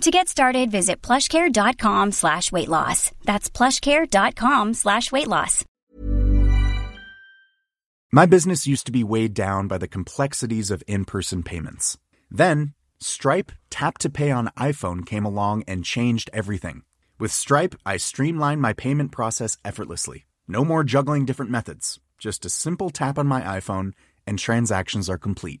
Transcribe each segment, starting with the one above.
To get started, visit plushcare.com slash weight loss. That's plushcare.com slash weight loss. My business used to be weighed down by the complexities of in-person payments. Then, Stripe Tap to Pay on iPhone came along and changed everything. With Stripe, I streamlined my payment process effortlessly. No more juggling different methods. Just a simple tap on my iPhone and transactions are complete.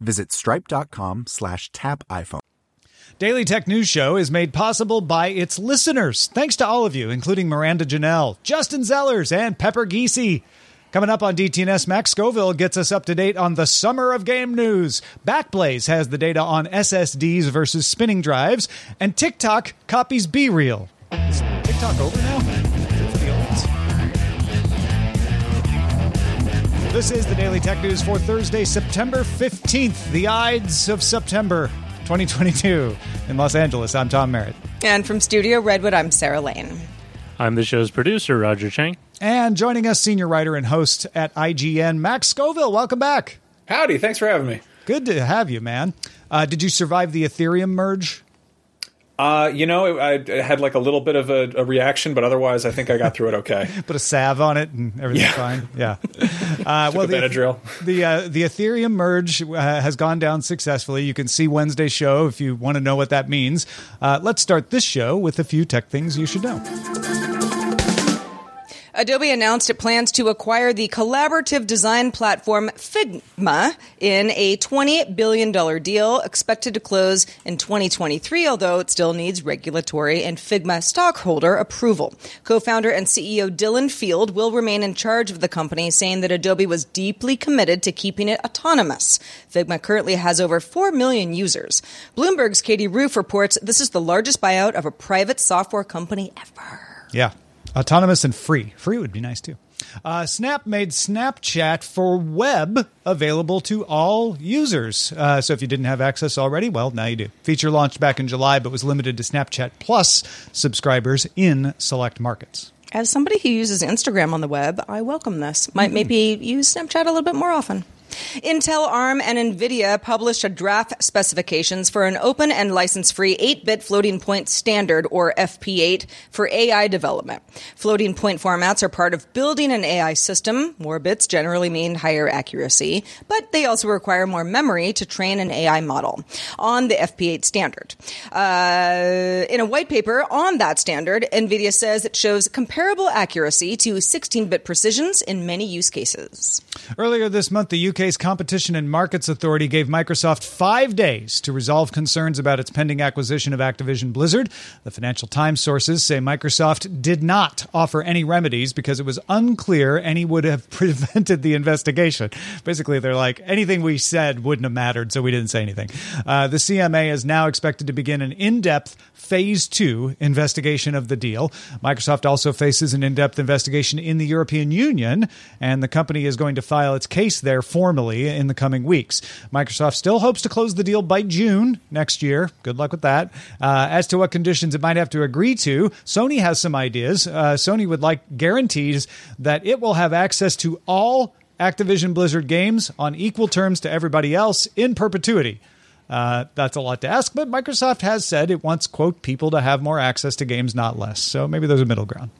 visit stripe.com slash tap iPhone. Daily Tech News Show is made possible by its listeners. Thanks to all of you, including Miranda Janelle, Justin Zellers, and Pepper Geesey. Coming up on DTNS, Max Scoville gets us up to date on the summer of game news. Backblaze has the data on SSDs versus spinning drives, and TikTok copies BeReal. Is TikTok over now? This is the Daily Tech News for Thursday, September 15th, the Ides of September 2022. In Los Angeles, I'm Tom Merritt. And from Studio Redwood, I'm Sarah Lane. I'm the show's producer, Roger Chang. And joining us, senior writer and host at IGN, Max Scoville. Welcome back. Howdy. Thanks for having me. Good to have you, man. Uh, did you survive the Ethereum merge? Uh, you know, I, I had like a little bit of a, a, reaction, but otherwise, I think I got through it okay. Put a salve on it, and everything's yeah. fine. Yeah. Uh, well, the Benadryl. the uh, the Ethereum merge uh, has gone down successfully. You can see Wednesday's show if you want to know what that means. Uh, let's start this show with a few tech things you should know. Adobe announced it plans to acquire the collaborative design platform Figma in a $20 billion deal expected to close in 2023, although it still needs regulatory and Figma stockholder approval. Co-founder and CEO Dylan Field will remain in charge of the company, saying that Adobe was deeply committed to keeping it autonomous. Figma currently has over 4 million users. Bloomberg's Katie Roof reports this is the largest buyout of a private software company ever. Yeah. Autonomous and free. Free would be nice too. Uh, Snap made Snapchat for web available to all users. Uh, so if you didn't have access already, well, now you do. Feature launched back in July, but was limited to Snapchat Plus subscribers in select markets. As somebody who uses Instagram on the web, I welcome this. Might maybe use Snapchat a little bit more often. Intel, ARM, and NVIDIA published a draft specifications for an open and license-free 8-bit floating point standard, or FP8, for AI development. Floating point formats are part of building an AI system. More bits generally mean higher accuracy, but they also require more memory to train an AI model on the FP8 standard. Uh, in a white paper on that standard, NVIDIA says it shows comparable accuracy to 16-bit precisions in many use cases. Earlier this month, the UK's Competition and Markets Authority gave Microsoft five days to resolve concerns about its pending acquisition of Activision Blizzard. The Financial Times sources say Microsoft did not offer any remedies because it was unclear any would have prevented the investigation. Basically, they're like, anything we said wouldn't have mattered, so we didn't say anything. Uh, the CMA is now expected to begin an in depth phase two investigation of the deal. Microsoft also faces an in depth investigation in the European Union, and the company is going to file its case there formally in the coming weeks. Microsoft still hopes to close the deal by June next year. Good luck with that. Uh, as to what conditions it might have to agree to, Sony has some ideas. Uh, Sony would like guarantees that it will have access to all Activision Blizzard games on equal terms to everybody else in perpetuity. Uh, that's a lot to ask, but Microsoft has said it wants, quote, people to have more access to games, not less. So maybe there's a middle ground.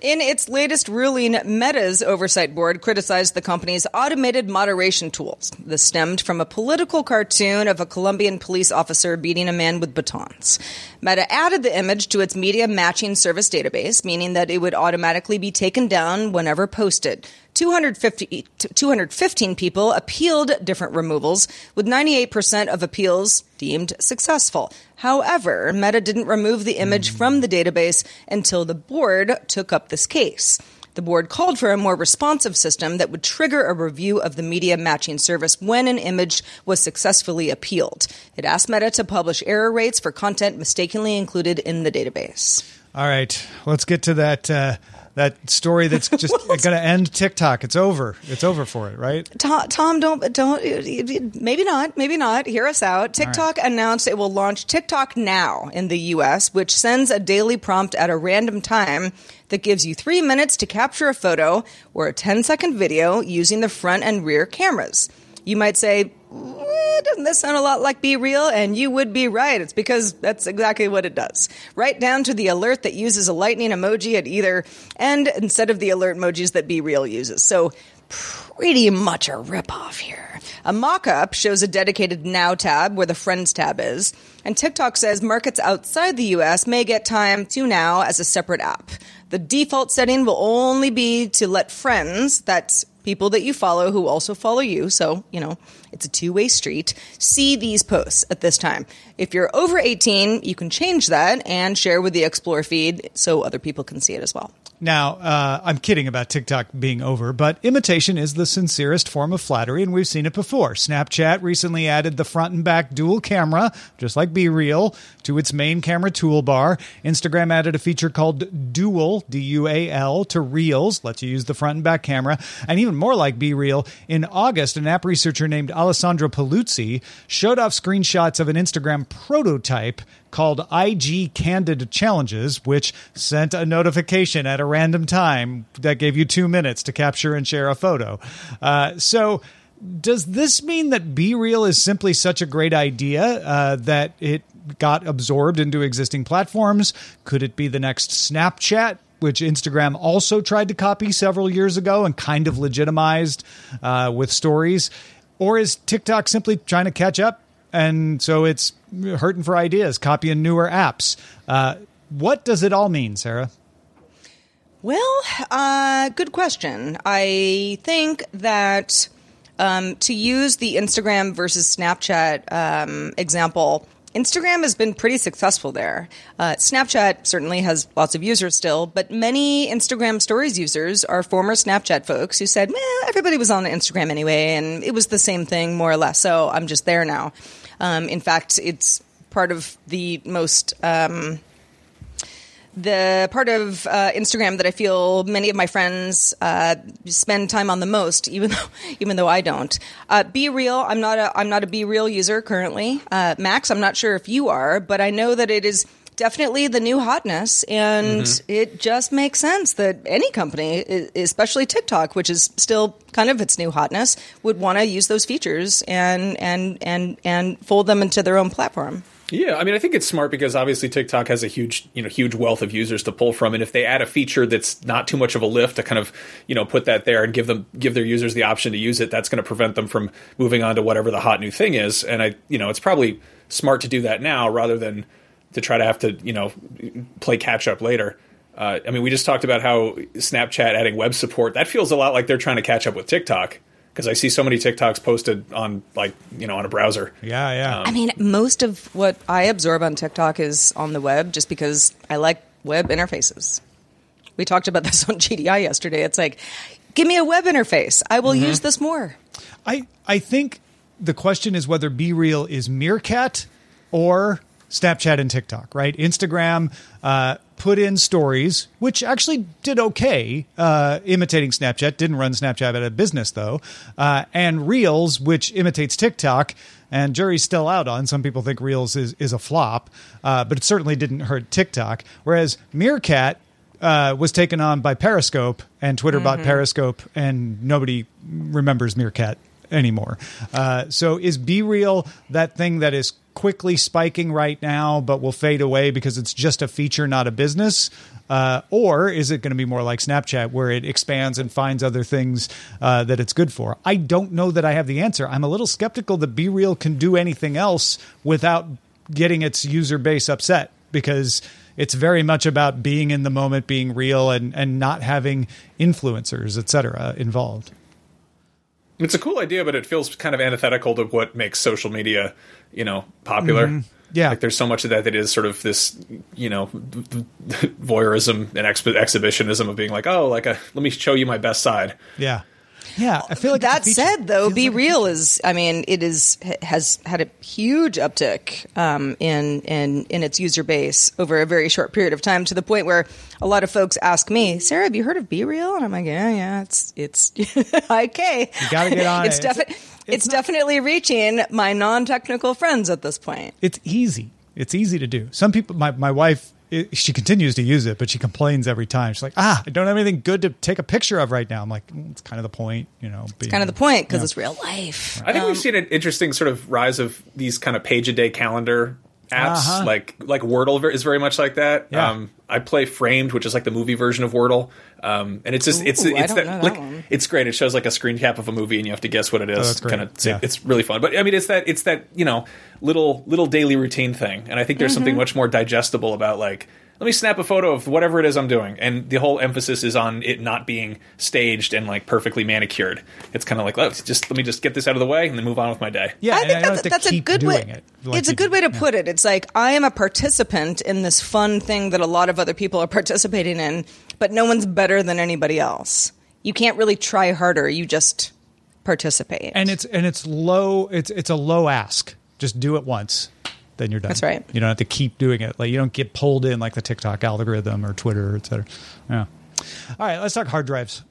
In its latest ruling, Meta's oversight board criticized the company's automated moderation tools. This stemmed from a political cartoon of a Colombian police officer beating a man with batons. Meta added the image to its media matching service database, meaning that it would automatically be taken down whenever posted. 250, 215 people appealed different removals, with 98% of appeals deemed successful. However, Meta didn't remove the image from the database until the board took up this case. The board called for a more responsive system that would trigger a review of the media matching service when an image was successfully appealed. It asked Meta to publish error rates for content mistakenly included in the database. All right, let's get to that uh, that story that's just going to end TikTok. It's over. It's over for it, right? Tom, Tom, don't don't maybe not, maybe not. Hear us out. TikTok announced it will launch TikTok Now in the U.S., which sends a daily prompt at a random time that gives you three minutes to capture a photo or a 10 second video using the front and rear cameras. You might say, doesn't this sound a lot like Be Real? And you would be right. It's because that's exactly what it does. Right down to the alert that uses a lightning emoji at either end instead of the alert emojis that Be Real uses. So, pretty much a ripoff here. A mock up shows a dedicated Now tab where the Friends tab is. And TikTok says markets outside the US may get time to Now as a separate app. The default setting will only be to let friends, that's people that you follow who also follow you, so, you know, it's a two way street, see these posts at this time. If you're over 18, you can change that and share with the Explore feed so other people can see it as well. Now, uh, I'm kidding about TikTok being over, but imitation is the sincerest form of flattery, and we've seen it before. Snapchat recently added the front and back dual camera, just like Be Real, to its main camera toolbar. Instagram added a feature called Dual, D U A L, to Reels, lets you use the front and back camera. And even more like Be Real, in August, an app researcher named Alessandro Paluzzi showed off screenshots of an Instagram prototype called IG Candid Challenges, which sent a notification at a random time that gave you two minutes to capture and share a photo. Uh, so, does this mean that Be Real is simply such a great idea uh, that it got absorbed into existing platforms? Could it be the next Snapchat? Which Instagram also tried to copy several years ago and kind of legitimized uh, with stories? Or is TikTok simply trying to catch up and so it's hurting for ideas, copying newer apps. Uh, what does it all mean, Sarah? Well, uh, good question. I think that um, to use the Instagram versus Snapchat um, example, Instagram has been pretty successful there. Uh, Snapchat certainly has lots of users still, but many Instagram stories users are former Snapchat folks who said, well, everybody was on Instagram anyway, and it was the same thing more or less, so I'm just there now. Um, in fact, it's part of the most. Um, the part of uh, Instagram that I feel many of my friends uh, spend time on the most, even though even though I don't. Uh, Be Real, I'm not a I'm not a Be Real user currently. Uh, Max, I'm not sure if you are, but I know that it is definitely the new hotness, and mm-hmm. it just makes sense that any company, especially TikTok, which is still kind of its new hotness, would want to use those features and and and and fold them into their own platform. Yeah, I mean, I think it's smart because obviously TikTok has a huge, you know, huge wealth of users to pull from, and if they add a feature that's not too much of a lift to kind of, you know, put that there and give them give their users the option to use it, that's going to prevent them from moving on to whatever the hot new thing is. And I, you know, it's probably smart to do that now rather than to try to have to, you know, play catch up later. Uh, I mean, we just talked about how Snapchat adding web support that feels a lot like they're trying to catch up with TikTok because I see so many TikToks posted on like you know on a browser. Yeah, yeah. Um, I mean, most of what I absorb on TikTok is on the web, just because I like web interfaces. We talked about this on GDI yesterday. It's like, give me a web interface. I will mm-hmm. use this more. I I think the question is whether Be Real is Meerkat or Snapchat and TikTok, right? Instagram uh, put in stories, which actually did okay, uh, imitating Snapchat. Didn't run Snapchat out of business though, uh, and Reels, which imitates TikTok. And jury's still out on. Some people think Reels is is a flop, uh, but it certainly didn't hurt TikTok. Whereas Meerkat uh, was taken on by Periscope, and Twitter mm-hmm. bought Periscope, and nobody remembers Meerkat anymore. Uh, so is Be Real that thing that is quickly spiking right now, but will fade away because it's just a feature, not a business? Uh, or is it going to be more like Snapchat, where it expands and finds other things uh, that it's good for? I don't know that I have the answer. I'm a little skeptical that Be Real can do anything else without getting its user base upset because it's very much about being in the moment, being real, and and not having influencers, et cetera, involved. It's a cool idea, but it feels kind of antithetical to what makes social media, you know, popular. Mm-hmm. Yeah. like there's so much of that that is sort of this, you know, voyeurism and exp- exhibitionism of being like, oh, like a, let me show you my best side. Yeah. Yeah, I feel like that said, though, Be like Real is, I mean, it is has had a huge uptick um, in in in its user base over a very short period of time, to the point where a lot of folks ask me, "Sarah, have you heard of Be Real?" And I'm like, "Yeah, yeah, it's it's okay. You gotta get on it's it. It's- it's, it's not- definitely reaching my non-technical friends at this point. it's easy. It's easy to do. Some people, my, my wife, it, she continues to use it, but she complains every time. She's like, ah, I don't have anything good to take a picture of right now. I'm like, "Mm, it's kind of the point, you know. It's kind of the point because Yeah. it's real life. I think Um, we've seen an interesting sort of rise of these kind of page a day calendar apps. Uh-huh. Like like Wordle ver- is very much like that. Yeah. Um, I play Framed, which is like the movie version of Wordle, um, and it's just it's Ooh, I it's that, that like one. it's great. It shows like a screen cap of a movie, and you have to guess what it is. Oh. Kind of, Yeah. it's really fun. But I mean, it's that it's that you know little little daily routine thing, and I think there's Mm-hmm. something much more digestible about like. Let me snap a photo of whatever it is I'm doing, and the whole emphasis is on it not being staged and like perfectly manicured. It's kind of like, let's just let me just get this out of the way and then move on with my day. Yeah, I think don't that's, that's a good way. it like it's a good do. way to Yeah. put it. It's like I am a participant in this fun thing that a lot of other people are participating in, but no one's better than anybody else. You can't really try harder. You just participate. and it's and it's low. It's it's a low ask. Just do it once, then you're done. That's right. You don't have to keep doing it. Like you don't get pulled in like the TikTok algorithm or Twitter, et cetera. Yeah. All right, let's talk hard drives.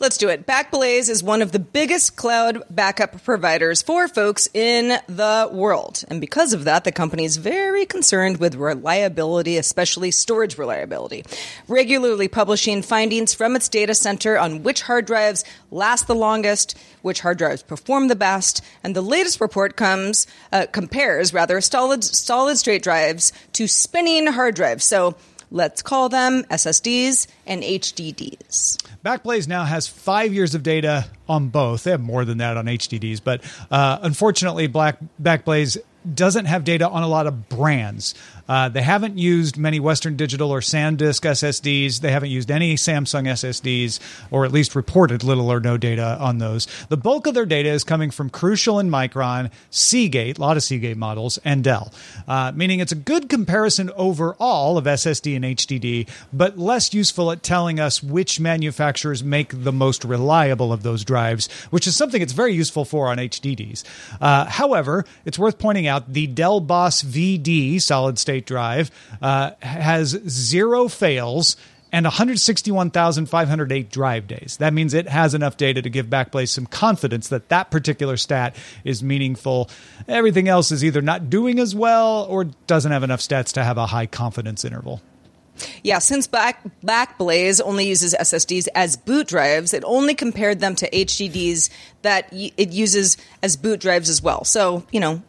Let's do it. Backblaze is one of the biggest cloud backup providers for folks in the world. And because of that, the company is very concerned with reliability, especially storage reliability, regularly publishing findings from its data center on which hard drives last the longest, which hard drives perform the best, and the latest report comes uh, compares rather solid solid state drives to spinning hard drives. So let's call them SSDs and HDDs. Backblaze now has five years of data on both. They have more than that on HDDs, but uh, unfortunately, Black Backblaze doesn't have data on a lot of brands. Uh, they haven't used many Western Digital or SanDisk SSDs. They haven't used any Samsung SSDs, or at least reported little or no data on those. The bulk of their data is coming from Crucial and Micron, Seagate, a lot of Seagate models, and Dell, uh, meaning it's a good comparison overall of SSD and HDD, but less useful at telling us which manufacturers make the most reliable of those drives, which is something it's very useful for on HDDs. Uh, however, it's worth pointing out the Dell Boss VD solid state drive uh, has zero fails and 161,508 drive days. That means it has enough data to give Backblaze some confidence that that particular stat is meaningful. Everything else is either not doing as well or doesn't have enough stats to have a high confidence interval. Yeah, since Back Backblaze only uses SSDs as boot drives, it only compared them to HDDs that y- it uses as boot drives as well. So you know,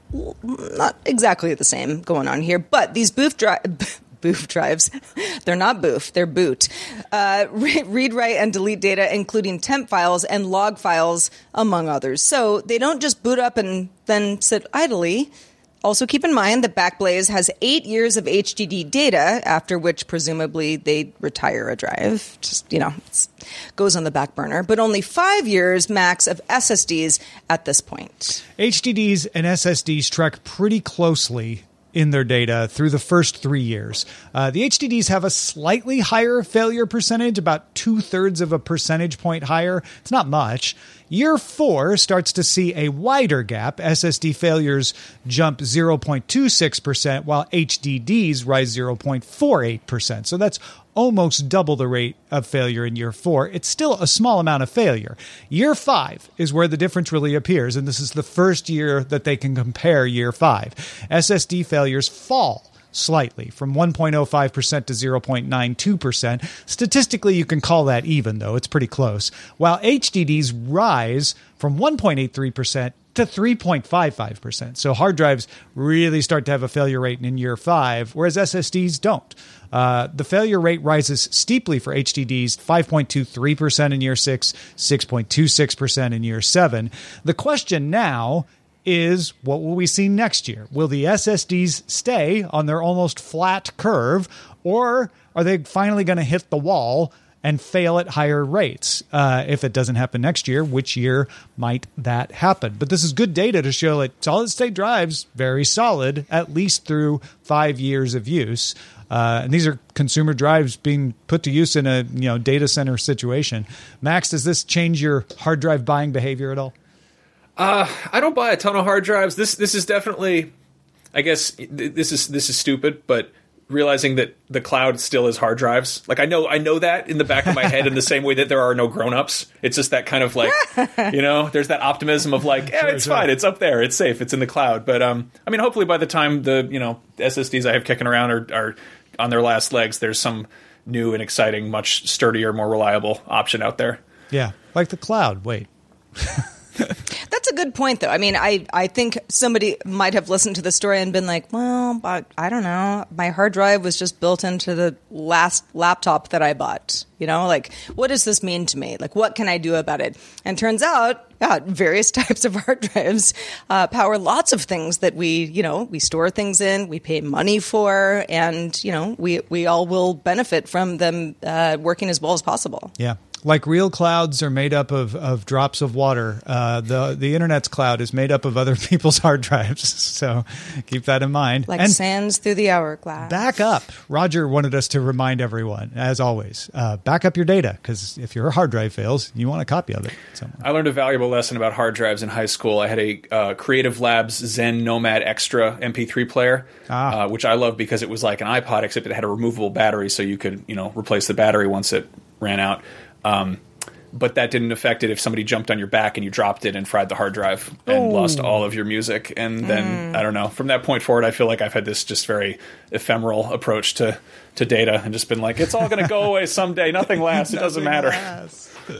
not exactly the same going on here. But these boot drive. Boof drives. They're not boof, they're boot. Uh, re- read, write, and delete data, including temp files and log files, among others. So they don't just boot up and then sit idly. Also, keep in mind that Backblaze has eight years of HDD data, after which presumably they retire a drive. Just, you know, it goes on the back burner, but only five years max of SSDs at this point. HDDs and SSDs track pretty closely in their data through the first three years. Uh, the HDDs have a slightly higher failure percentage, about two thirds of a percentage point higher. It's not much. Year four starts to see a wider gap. SSD failures jump 0.26%, while HDDs rise 0.48%. So that's almost double the rate of failure in year four. It's still a small amount of failure. Year five is where the difference really appears, and this is the first year that they can compare year five. SSD failures fall slightly from 1.05% to 0.92%. Statistically, you can call that even, though. It's pretty close. While HDDs rise from 1.83% to 3.55%. So hard drives really start to have a failure rate in year five, whereas SSDs don't. Uh, the failure rate rises steeply for HDDs 5.23% in year six, 6.26% in year seven. The question now is what will we see next year? Will the SSDs stay on their almost flat curve, or are they finally going to hit the wall and fail at higher rates? Uh, if it doesn't happen next year, which year might that happen? But this is good data to show that solid state drives very solid, at least through five years of use. Uh, and these are consumer drives being put to use in a you know data center situation. Max, does this change your hard drive buying behavior at all? Uh, I don't buy a ton of hard drives. This this is definitely, I guess this is this is stupid, but realizing that the cloud still is hard drives. Like I know I know that in the back of my head in the same way that there are no grown-ups. It's just that kind of like, you know, there's that optimism of like, yeah, it's fine, it's up there, it's safe, it's in the cloud. But um I mean hopefully by the time the, you know, SSDs I have kicking around are are on their last legs, there's some new and exciting, much sturdier, more reliable option out there. Yeah, like the cloud. Wait. Good point, though. I mean, I, I think somebody might have listened to the story and been like, well, but I don't know. My hard drive was just built into the last laptop that I bought. You know, like, what does this mean to me? Like, what can I do about it? And turns out, yeah, various types of hard drives uh, power lots of things that we, you know, we store things in, we pay money for, and, you know, we, we all will benefit from them uh, working as well as possible. Yeah like real clouds are made up of, of drops of water. Uh, the the internet's cloud is made up of other people's hard drives. So keep that in mind. Like and sands through the hourglass. Back up. Roger wanted us to remind everyone, as always, uh, back up your data because if your hard drive fails, you want a copy of it. Somewhere. I learned a valuable lesson about hard drives in high school. I had a uh, Creative Labs Zen Nomad Extra MP3 player, ah. Uh, which I loved because it was like an iPod except it had a removable battery, so you could you know replace the battery once it ran out. Um, but that didn't affect it if somebody jumped on your back and you dropped it and fried the hard drive and Ooh. lost all of your music. And then mm. I don't know. From that point forward, I feel like I've had this just very ephemeral approach to to data and just been like, it's all going to go away someday. Nothing lasts. It doesn't matter.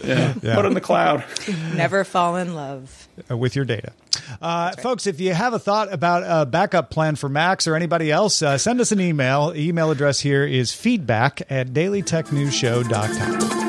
Yeah. yeah. Put it in the cloud. Never fall in love uh, with your data. Uh, right. Folks, if you have a thought about a backup plan for Max or anybody else, uh, send us an email. Email address here is feedback at dailytechnewsshow.com.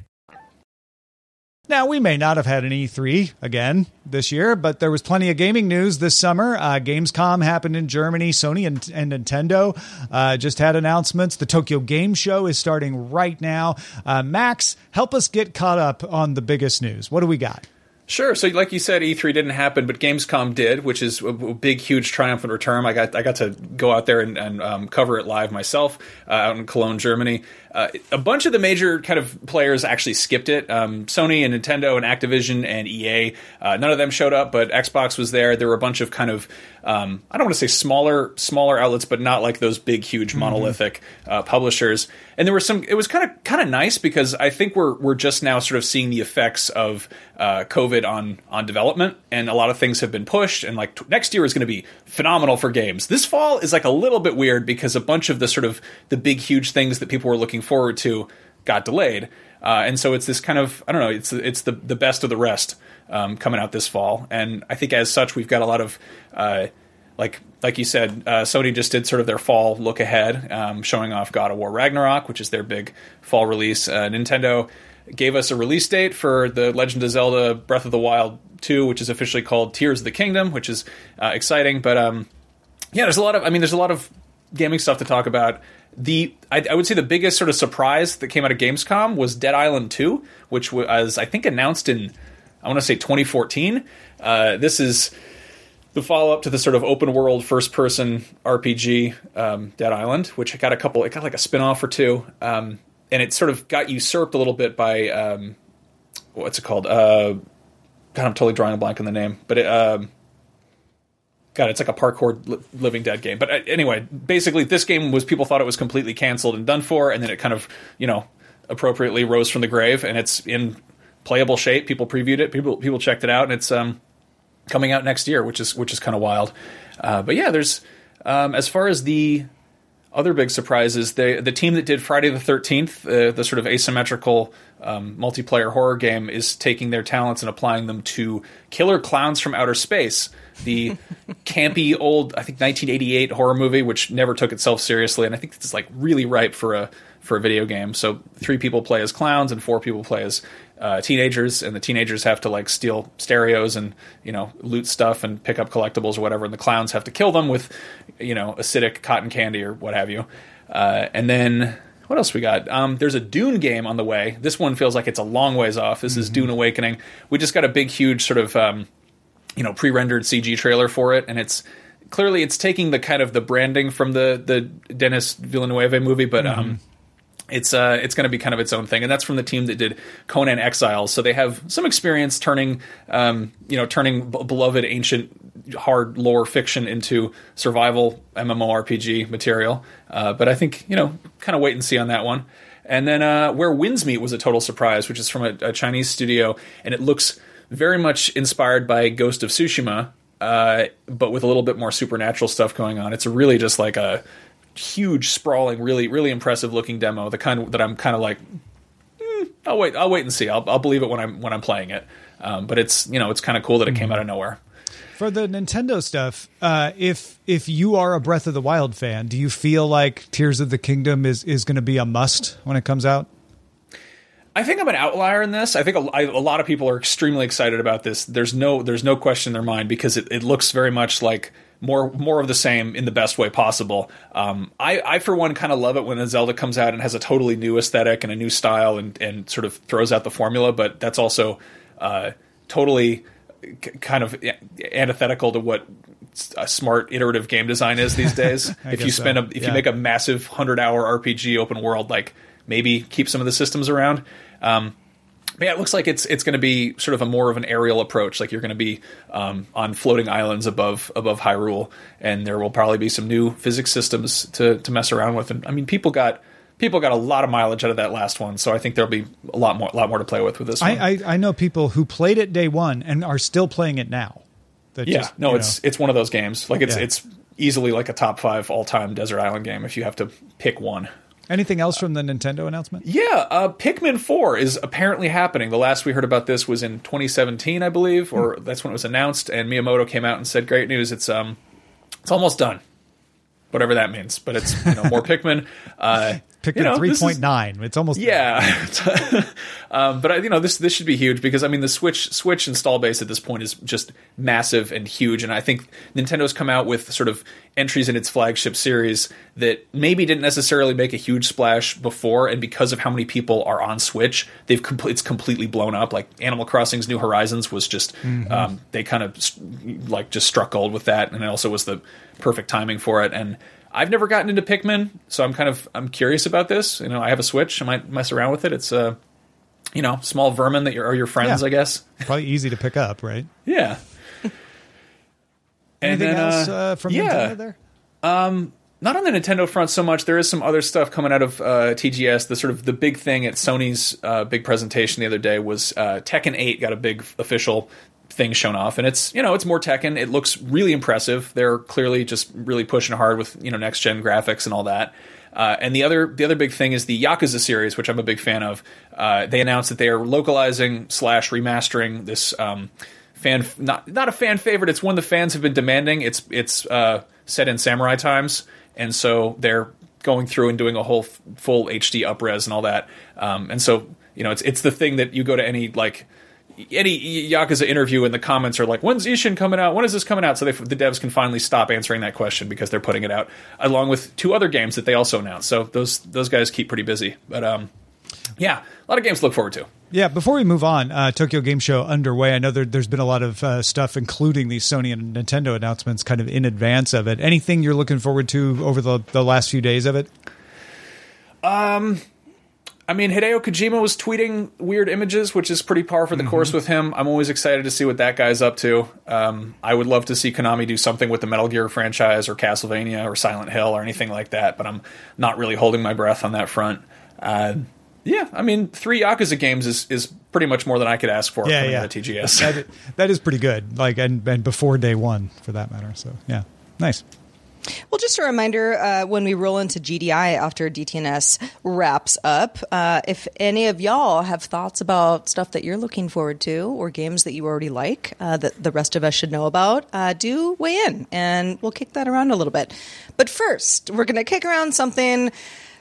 Now, we may not have had an E3 again this year, but there was plenty of gaming news this summer. Uh, Gamescom happened in Germany. Sony and, and Nintendo uh, just had announcements. The Tokyo Game Show is starting right now. Uh, Max, help us get caught up on the biggest news. What do we got? Sure. So, like you said, E3 didn't happen, but Gamescom did, which is a big, huge, triumphant return. I got I got to go out there and, and um, cover it live myself uh, out in Cologne, Germany. Uh, a bunch of the major kind of players actually skipped it. Um, Sony and Nintendo and Activision and EA, uh, none of them showed up, but Xbox was there. There were a bunch of kind of um, I don't want to say smaller smaller outlets, but not like those big, huge, monolithic mm-hmm. publishers. And there were some. It was kind of kind of nice because I think we're we're just now sort of seeing the effects of uh, COVID on on development, and a lot of things have been pushed. And like t- next year is going to be phenomenal for games. This fall is like a little bit weird because a bunch of the sort of the big huge things that people were looking forward to got delayed, uh, and so it's this kind of I don't know. It's it's the the best of the rest um, coming out this fall, and I think as such we've got a lot of uh, like like you said, uh, Sony just did sort of their fall look ahead, um, showing off God of War Ragnarok, which is their big fall release. Uh, Nintendo gave us a release date for the Legend of Zelda Breath of the Wild 2, which is officially called Tears of the Kingdom, which is uh, exciting. But um, yeah, there's a lot of, I mean, there's a lot of gaming stuff to talk about. The I, I, would say the biggest sort of surprise that came out of Gamescom was Dead Island 2, which was I think announced in I want to say 2014. Uh, this is the follow up to the sort of open world first person RPG um, Dead Island, which got a couple, it got like a spin off or two. Um, and it sort of got usurped a little bit by um, what's it called? Uh, God, I'm totally drawing a blank on the name, but it, um, God, it's like a parkour li- Living Dead game. But uh, anyway, basically, this game was people thought it was completely canceled and done for, and then it kind of you know appropriately rose from the grave, and it's in playable shape. People previewed it, people people checked it out, and it's um, coming out next year, which is which is kind of wild. Uh, but yeah, there's um, as far as the other big surprises, the the team that did Friday the Thirteenth, uh, the sort of asymmetrical um, multiplayer horror game, is taking their talents and applying them to Killer Clowns from Outer Space, the campy old I think 1988 horror movie, which never took itself seriously, and I think it's like really ripe for a for a video game. So three people play as clowns and four people play as uh, teenagers, and the teenagers have to like steal stereos and you know loot stuff and pick up collectibles or whatever, and the clowns have to kill them with you know acidic cotton candy or what have you. Uh, and then what else we got? Um, there's a Dune game on the way. This one feels like it's a long ways off. This mm-hmm. is Dune Awakening. We just got a big, huge sort of um, you know pre-rendered CG trailer for it, and it's clearly it's taking the kind of the branding from the the Denis Villeneuve movie, but um, mm-hmm. um, it's uh, it's going to be kind of its own thing, and that's from the team that did Conan Exiles. So they have some experience turning, um, you know, turning b- beloved ancient hard lore fiction into survival MMORPG material. Uh, but I think you know, kind of wait and see on that one. And then uh, where winds meet was a total surprise, which is from a, a Chinese studio, and it looks very much inspired by Ghost of Tsushima, uh, but with a little bit more supernatural stuff going on. It's really just like a huge, sprawling, really, really impressive looking demo. The kind that I'm kind of like, mm, I'll wait, I'll wait and see. I'll, I'll believe it when I'm when I'm playing it. Um, but it's you know it's kind of cool that it came mm-hmm. out of nowhere. For the Nintendo stuff, uh, if if you are a Breath of the Wild fan, do you feel like Tears of the Kingdom is is going to be a must when it comes out? I think I'm an outlier in this. I think a, a, lot of people are extremely excited about this. There's no there's no question in their mind because it, it looks very much like more more of the same in the best way possible. Um, I, I for one kind of love it when a Zelda comes out and has a totally new aesthetic and a new style and and sort of throws out the formula, but that's also uh, totally c- kind of antithetical to what a smart iterative game design is these days. if you spend so. a if yeah. you make a massive hundred hour RPG open world, like maybe keep some of the systems around. Um, yeah, it looks like it's it's going to be sort of a more of an aerial approach. Like you're going to be um, on floating islands above above Hyrule, and there will probably be some new physics systems to to mess around with. And I mean, people got people got a lot of mileage out of that last one, so I think there'll be a lot more a lot more to play with with this. I, I, I know people who played it day one and are still playing it now. yeah, just, no, it's know. it's one of those games. Like it's yeah. it's easily like a top five all time desert island game if you have to pick one. Anything else from the Nintendo announcement? Yeah, uh, Pikmin 4 is apparently happening. The last we heard about this was in 2017, I believe, or hmm. that's when it was announced. And Miyamoto came out and said, "Great news! It's um, it's almost done." Whatever that means, but it's you know more Pikmin. Uh, picked you know, at three point nine. It's almost Yeah, um, but I, you know this this should be huge because I mean the Switch Switch install base at this point is just massive and huge, and I think Nintendo's come out with sort of entries in its flagship series that maybe didn't necessarily make a huge splash before, and because of how many people are on Switch, they've com- it's completely blown up. Like Animal Crossing's New Horizons was just um, they kind of like just struck gold with that, and it also was the perfect timing for it and. I've never gotten into Pikmin, so I'm kind of I'm curious about this. You know, I have a Switch. I might mess around with it. It's a, you know, small vermin that are your friends, Yeah. I guess. probably easy to pick up, right? Yeah. Anything then, else uh, uh, from yeah. Nintendo there? Not on the Nintendo front so much. There is some other stuff coming out of uh, TGS. The sort of the big thing at Sony's uh, big presentation the other day was uh, Tekken 8 got a big official thing shown off, and it's you know it's more Tekken. It looks really impressive. They're clearly just really pushing hard with you know next gen graphics and all that. Uh, and the other the other big thing is the Yakuza series, which I'm a big fan of. Uh, they announced that they are localizing slash remastering this um, fan not not a fan favorite. It's one the fans have been demanding. It's it's uh, set in samurai times, and so they're going through and doing a whole f- full HD upres and all that. Um, and so you know it's it's the thing that you go to any like any Yakuza interview and the comments are like, "When's Ishin coming out? When is this coming out?" So they, the devs can finally stop answering that question because they're putting it out along with two other games that they also announced. So those those guys keep pretty busy. But um, yeah, a lot of games to look forward to. Yeah, before we move on, uh, Tokyo Game Show underway. I know there, there's been a lot of uh, stuff, including these Sony and Nintendo announcements, kind of in advance of it. Anything you're looking forward to over the, the last few days of it? I mean, Hideo Kojima was tweeting weird images, which is pretty par for the course with him. I'm always excited to see what that guy's up to. Um, I would love to see Konami do something with the Metal Gear franchise or Castlevania or Silent Hill or anything like that, but I'm not really holding my breath on that front. Uh, yeah, I mean, three Yakuza games is, is pretty much more than I could ask for Yeah, yeah. TGS. That, that is pretty good. Like and, and before day one, for that matter. So yeah, nice. Well, just a reminder uh, when we roll into GDI after DTNS wraps up, uh, if any of y'all have thoughts about stuff that you're looking forward to or games that you already like uh, that the rest of us should know about, uh, do weigh in and we'll kick that around a little bit. But first, we're going to kick around something.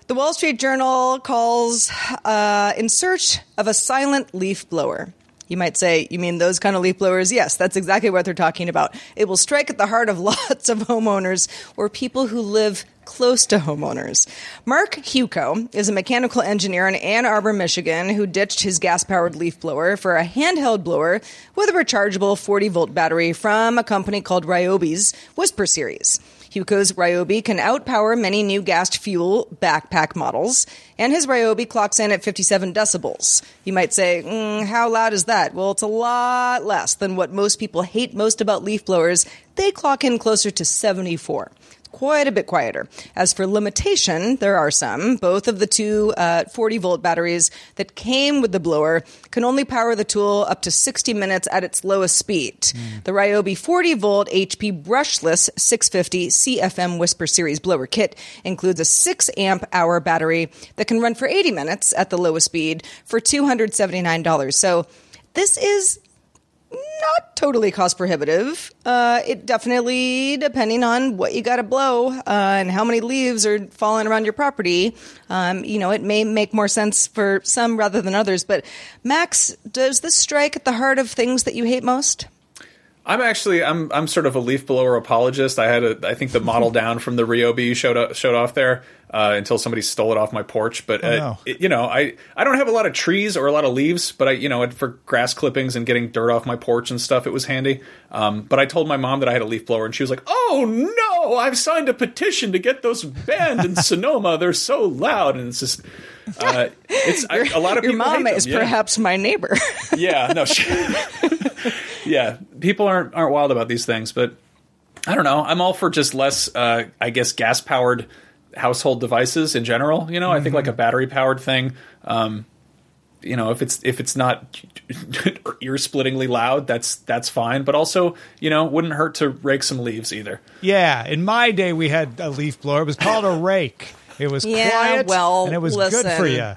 The Wall Street Journal calls uh, In Search of a Silent Leaf Blower. You might say, you mean those kind of leaf blowers? Yes, that's exactly what they're talking about. It will strike at the heart of lots of homeowners or people who live close to homeowners. Mark Huco is a mechanical engineer in Ann Arbor, Michigan, who ditched his gas powered leaf blower for a handheld blower with a rechargeable 40 volt battery from a company called Ryobi's Whisper Series. Huco's Ryobi can outpower many new gassed fuel backpack models, and his Ryobi clocks in at 57 decibels. You might say, mm, how loud is that? Well, it's a lot less than what most people hate most about leaf blowers. They clock in closer to 74 quite a bit quieter. As for limitation, there are some. Both of the two uh, 40 volt batteries that came with the blower can only power the tool up to 60 minutes at its lowest speed. The Ryobi 40 volt HP brushless 650 CFM Whisper Series blower kit includes a 6 amp hour battery that can run for 80 minutes at the lowest speed for $279. So this is not totally cost prohibitive. Uh, it definitely, depending on what you got to blow uh, and how many leaves are falling around your property, um, you know, it may make more sense for some rather than others. But Max, does this strike at the heart of things that you hate most? I'm actually I'm I'm sort of a leaf blower apologist. I had a I think the model down from the Ryobi showed up, showed off there uh, until somebody stole it off my porch. But uh, Oh, no. it- you know I I don't have a lot of trees or a lot of leaves, but I you know for grass clippings and getting dirt off my porch and stuff, it was handy. Um, but I told my mom that I had a leaf blower, and she was like, "Oh no, I've signed a petition to get those banned in Sonoma. They're so loud." And it's just uh, it's I, a lot of people Your mom is. Yeah. perhaps my neighbor. yeah, no, she, yeah. People aren't aren't wild about these things, but I don't know. I'm all for just less, uh, I guess, gas powered household devices in general. You know, I think like a battery powered thing. Um, you know, if it's if it's not ear splittingly loud, that's that's fine. But also, you know, wouldn't hurt to rake some leaves either. Yeah, in my day we had a leaf blower. It was called a rake. It was Yeah, quiet, well, and it was good for you.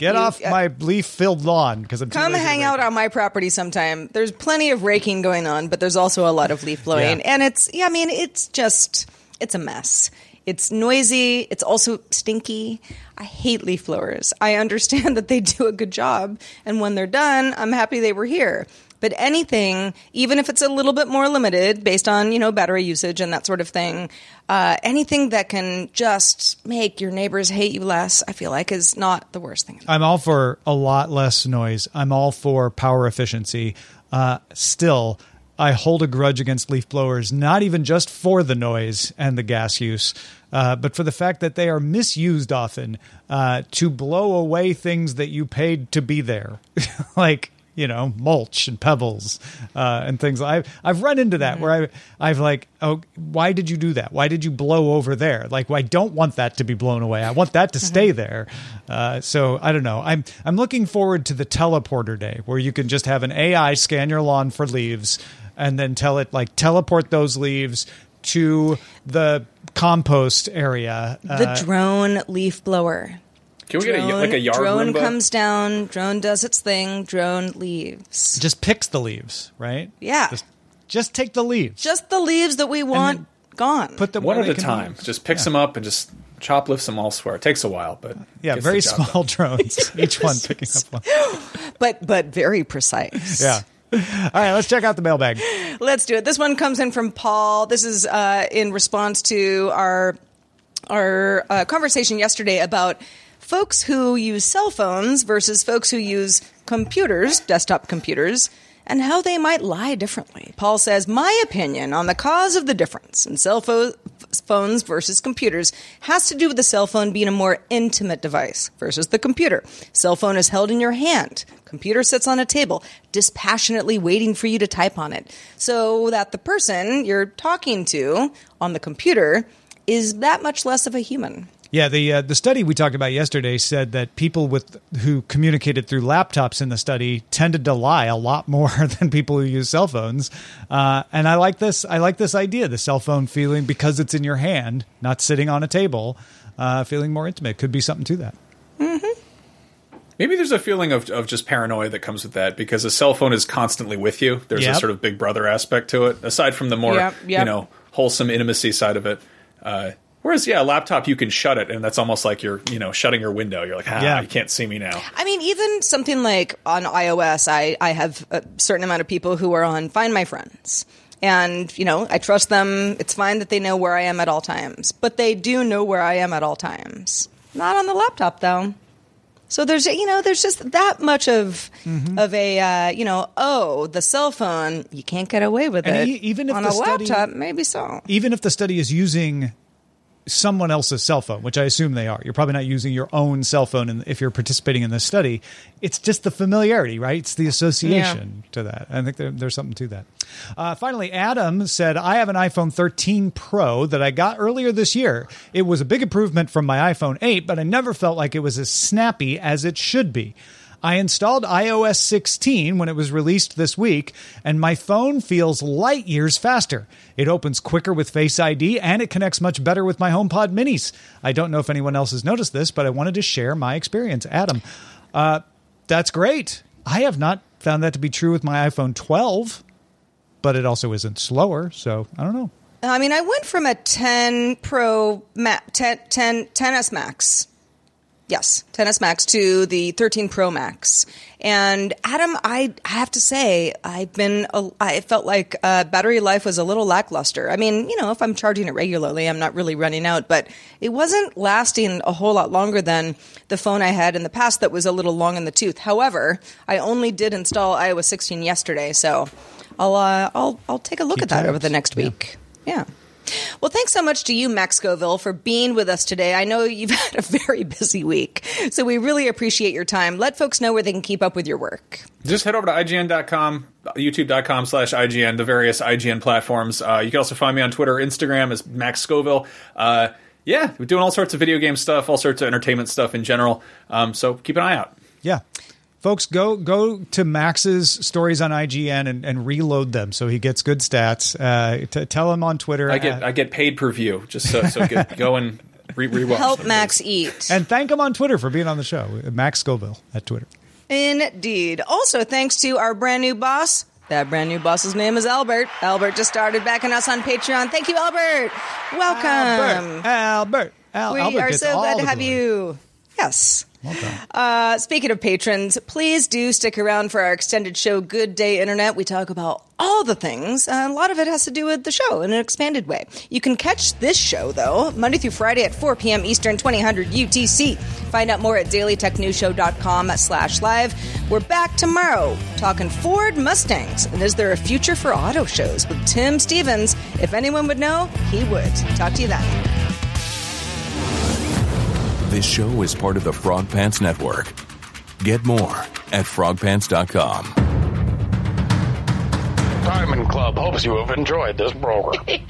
Get You- off uh, my leaf-filled lawn because I'm Come hang out on my property sometime. There's plenty of raking going on, but there's also a lot of leaf blowing. Yeah. And it's, yeah, I mean, it's just, it's a mess. It's noisy. It's also stinky. I hate leaf blowers. I understand that they do a good job, and when they're done, I'm happy they were here. But anything, even if it's a little bit more limited based on, you know, battery usage and that sort of thing, uh, anything that can just make your neighbors hate you less, I feel like is not the worst thing. I'm all for a lot less noise. I'm all for power efficiency. Uh, still, I hold a grudge against leaf blowers, not even just for the noise and the gas use, uh, but for the fact that they are misused often uh, to blow away things that you paid to be there. like, you know, mulch and pebbles uh, and things. I've I've run into that where I I've like, oh, why did you do that? Why did you blow over there? Like, well, I don't want that to be blown away. I want that to stay there. Uh, so I don't know. I'm I'm looking forward to the teleporter day where you can just have an AI scan your lawn for leaves and then tell it like teleport those leaves to the compost area. The Uh, drone leaf blower. Can we get a, Drone, like a yard drone Roomba? comes down, drone does its thing, drone leaves. just picks the leaves, right? Yeah. Just, just take the leaves. Just the leaves that we want gone. put them one at a can- time. Just picks them up and just chop lifts them elsewhere. It takes a while, but Yeah, very small done. drones. Each one picking up one. but but very precise. Yeah. All right, let's check out the mailbag. Let's do it. This one comes in from Paul. This is uh, in response to our our uh, conversation yesterday about folks who use cell phones versus folks who use computers, desktop computers, and how they might lie differently. Paul says, "My opinion on the cause of the difference in cell pho- phones versus computers has to do with the cell phone being a more intimate device versus the computer. Cell phone is held in your hand. Computer sits on a table, dispassionately waiting for you to type on it, so that the person you're talking to on the computer is that much less of a human. Yeah, the uh, the study we talked about yesterday said that people with who communicated through laptops in the study tended to lie a lot more than people who use cell phones. Uh, and I like this. I like this idea, the cell phone feeling because it's in your hand, not sitting on a table, uh, feeling more intimate. Could be something to that. Maybe there's a feeling of, of just paranoia that comes with that because a cell phone is constantly with you. There's Yep. a sort of big brother aspect to it, aside from the more Yep, yep. you know wholesome intimacy side of it. Whereas, yeah, a laptop you can shut it, and that's almost like you're you know shutting your window. You're like, ah, Yeah. you can't see me now. I mean, even something like on iOS, I, I have a certain amount of people who are on Find My Friends. And, you know, I trust them. It's fine that they know where I am at all times. But they do know where I am at all times. Not on the laptop, though. So there's, you know, there's just that much of of a, uh, you know, oh, the cell phone, you can't get away with And it. e- even if on the a study- laptop, maybe so. Even if the study is using someone else's cell phone, which I assume they are, you're probably not using your own cell phone. And if you're participating in this study, it's just the familiarity, right? It's the association to that. I think there, there's something to that. Uh, finally, Adam said, I have an iPhone 13 Pro that I got earlier this year. It was a big improvement from my iPhone 8, but I never felt like it was as snappy as it should be. I installed iOS 16 when it was released this week, and my phone feels light years faster. It opens quicker with Face ID, and it connects much better with my HomePod minis. I don't know if anyone else has noticed this, but I wanted to share my experience. Adam, uh, that's great. I have not found that to be true with my iPhone 12, but it also isn't slower, so I don't know. I mean, I went from a 10 Pro, Ma- 10, 10, 10s Max. Yes, 10s Max to the 13 Pro Max. And Adam, I, have to say, I've been, I felt like uh, battery life was a little lackluster. I mean, you know, if I'm charging it regularly, I'm not really running out, but it wasn't lasting a whole lot longer than the phone I had in the past that was a little long in the tooth. However, I only did install iOS 16 yesterday, so I'll, uh, I'll, I'll take a look Keep at that over the next week. Yeah. Well, thanks so much to you, Max Scoville, for being with us today. I know you've had a very busy week, so we really appreciate your time. Let folks know where they can keep up with your work. Just head over to IGN.com, YouTube.com slash IGN, the various IGN platforms. Uh, you can also find me on Twitter, Instagram as Max Scoville. Uh, yeah, we're doing all sorts of video game stuff, all sorts of entertainment stuff in general. Um, so keep an eye out. Yeah. Folks, go go to Max's stories on IGN and, and reload them so he gets good stats. Uh, t- tell him on Twitter. I get uh, I get paid per view, just so, so get, go and re- rewatch. Help them. Max eat. and thank him on Twitter for being on the show. Max Scoville at Twitter. Indeed. Also, thanks to our brand new boss, That brand new boss's name is Albert. Albert just started backing us on Patreon. Thank you, Albert. Welcome. Albert, Albert, Al- we Albert are so glad to have glory. you. Yes. Done. Uh, speaking of patrons, please do stick around for our extended show, Good Day Internet. We talk about all the things. Uh, a lot of it has to do with the show in an expanded way. You can catch this show, though, Monday through Friday at 4 p.m. Eastern, 2000 UTC. Find out more at dailytechnewsshow.com slash live. We're back tomorrow talking Ford Mustangs. And is there a future for auto shows with Tim Stevens? If anyone would know, he would. Talk to you then. This show is part of the Frog Pants Network. Get more at frogpants.com. Diamond Club hopes you have enjoyed this program.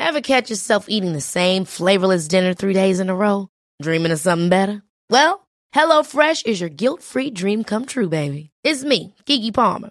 Ever catch yourself eating the same flavorless dinner three days in a row? Dreaming of something better? Well, HelloFresh is your guilt-free dream come true, baby. It's me, Keke Palmer.